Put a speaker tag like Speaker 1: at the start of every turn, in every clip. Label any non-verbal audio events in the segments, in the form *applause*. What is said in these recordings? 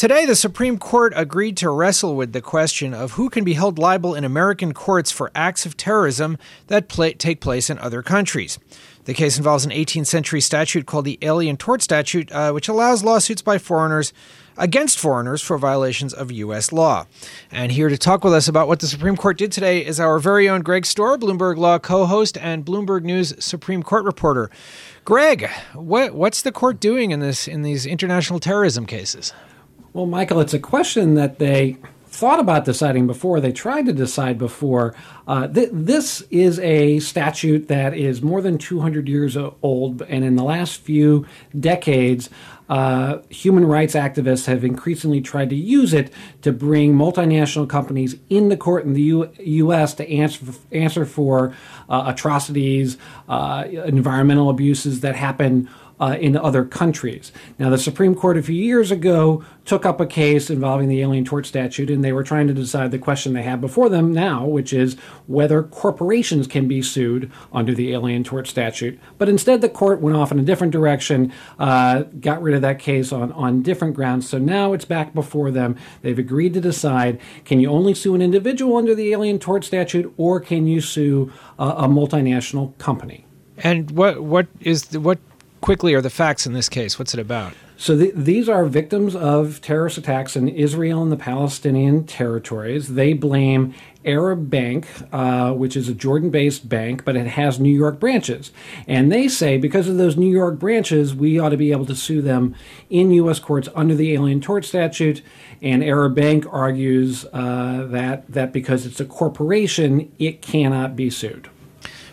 Speaker 1: Today, the Supreme Court agreed to wrestle with the question of who can be held liable in American courts for acts of terrorism that play, take place in other countries. The case involves an 18th century statute called the Alien Tort Statute, uh, which allows lawsuits by foreigners against foreigners for violations of U.S. law. And here to talk with us about what the Supreme Court did today is our very own Greg Stohr, Bloomberg Law co host and Bloomberg News Supreme Court reporter. Greg, what, what's the court doing in, this, in these international terrorism cases?
Speaker 2: Well, Michael, it's a question that they thought about deciding before. They tried to decide before. Uh, th- this is a statute that is more than 200 years old, and in the last few decades, uh, human rights activists have increasingly tried to use it to bring multinational companies in the court in the U- U.S. to answer for, answer for uh, atrocities, uh, environmental abuses that happen uh, in other countries. Now, the Supreme Court a few years ago took up a case involving the Alien Tort Statute, and they were trying to decide the question they have before them now, which is whether corporations can be sued under the Alien Tort Statute. But instead, the court went off in a different direction, uh, got rid of that case on, on different grounds. So now it's back before them. They've agreed to decide can you only sue an individual under the Alien Tort Statute, or can you sue uh, a multinational company?
Speaker 1: And what what is the, what quickly are the facts in this case? What's it about?
Speaker 2: So the, these are victims of terrorist attacks in Israel and the Palestinian territories. They blame Arab Bank, uh, which is a Jordan-based bank, but it has New York branches, and they say because of those New York branches, we ought to be able to sue them in U.S. courts under the Alien Tort Statute. And Arab Bank argues uh, that that because it's a corporation, it cannot be sued.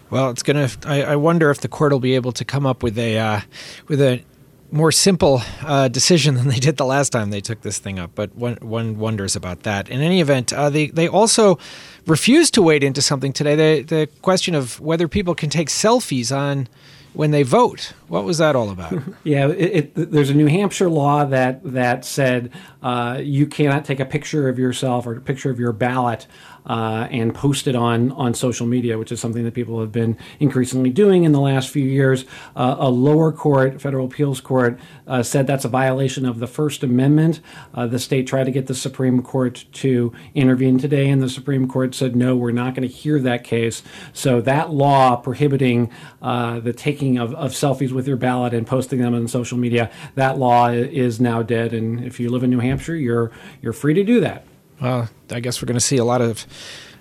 Speaker 1: Well, it's gonna. I, I, wonder if the court will be able to come up with a uh, with a more simple uh, decision than they did the last time they took this thing up. But one, one wonders about that. In any event, uh, they they also refused to wade into something today. The the question of whether people can take selfies on when they vote. What was that all about? *laughs*
Speaker 2: yeah, it, it, there's a New Hampshire law that that said uh, you cannot take a picture of yourself or a picture of your ballot uh, and post it on, on social media, which is something that people have been increasingly doing in the last few years. Uh, a lower court, federal appeals court, uh, said that's a violation of the First Amendment. Uh, the state tried to get the Supreme Court to intervene today, and the Supreme Court said, no, we're not going to hear that case. So that law prohibiting uh, the taking of, of selfies with your ballot and posting them on social media, that law is now dead. And if you live in New Hampshire, you're, you're free to do that.
Speaker 1: Well, I guess we're going to see a lot of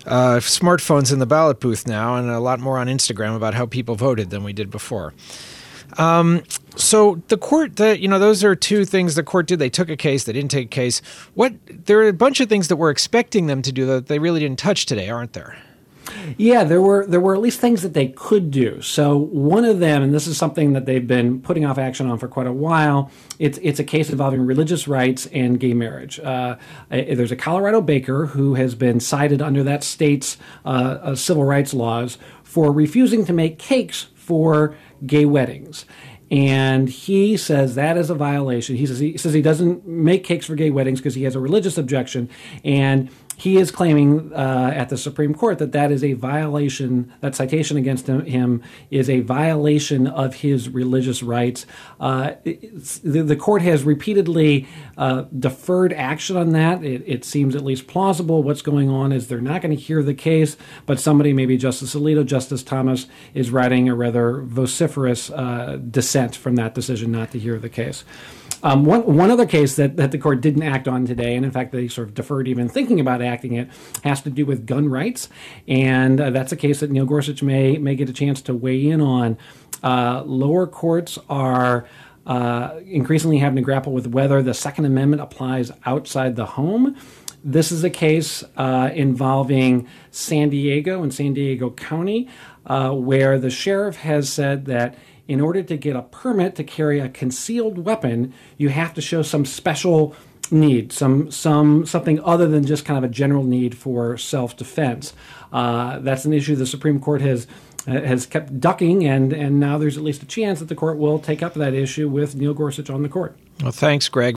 Speaker 1: uh, smartphones in the ballot booth now, and a lot more on Instagram about how people voted than we did before. Um, so the court, that you know, those are two things the court did. They took a case, they didn't take a case. What there are a bunch of things that we're expecting them to do that they really didn't touch today, aren't there?
Speaker 2: Yeah, there were there were at least things that they could do. So one of them, and this is something that they've been putting off action on for quite a while. It's it's a case involving religious rights and gay marriage. Uh, there's a Colorado baker who has been cited under that state's uh, uh, civil rights laws for refusing to make cakes for gay weddings and he says that is a violation. He says he, he says he doesn't make cakes for gay weddings because he has a religious objection, and he is claiming uh, at the Supreme Court that that is a violation, that citation against him, him is a violation of his religious rights. Uh, the, the, court has repeatedly uh, deferred action on that. It, it, seems at least plausible. What's going on is they're not going to hear the case, but somebody, maybe Justice Alito, Justice Thomas, is writing a rather vociferous uh, dissent from that decision not to hear the case. Um, one, one other case that, that the court didn't act on today, and in fact they sort of deferred even thinking about acting it, has to do with gun rights, and uh, that's a case that Neil Gorsuch may may get a chance to weigh in on. Uh, lower courts are. Uh, increasingly having to grapple with whether the Second Amendment applies outside the home. This is a case uh, involving San Diego and San Diego County, uh, where the sheriff has said that in order to get a permit to carry a concealed weapon, you have to show some special need, some some something other than just kind of a general need for self-defense. Uh, that's an issue the Supreme Court has has kept ducking, and and now there's at least a chance that the court will take up that issue with Neil Gorsuch on the court.
Speaker 1: Well, thanks, Greg.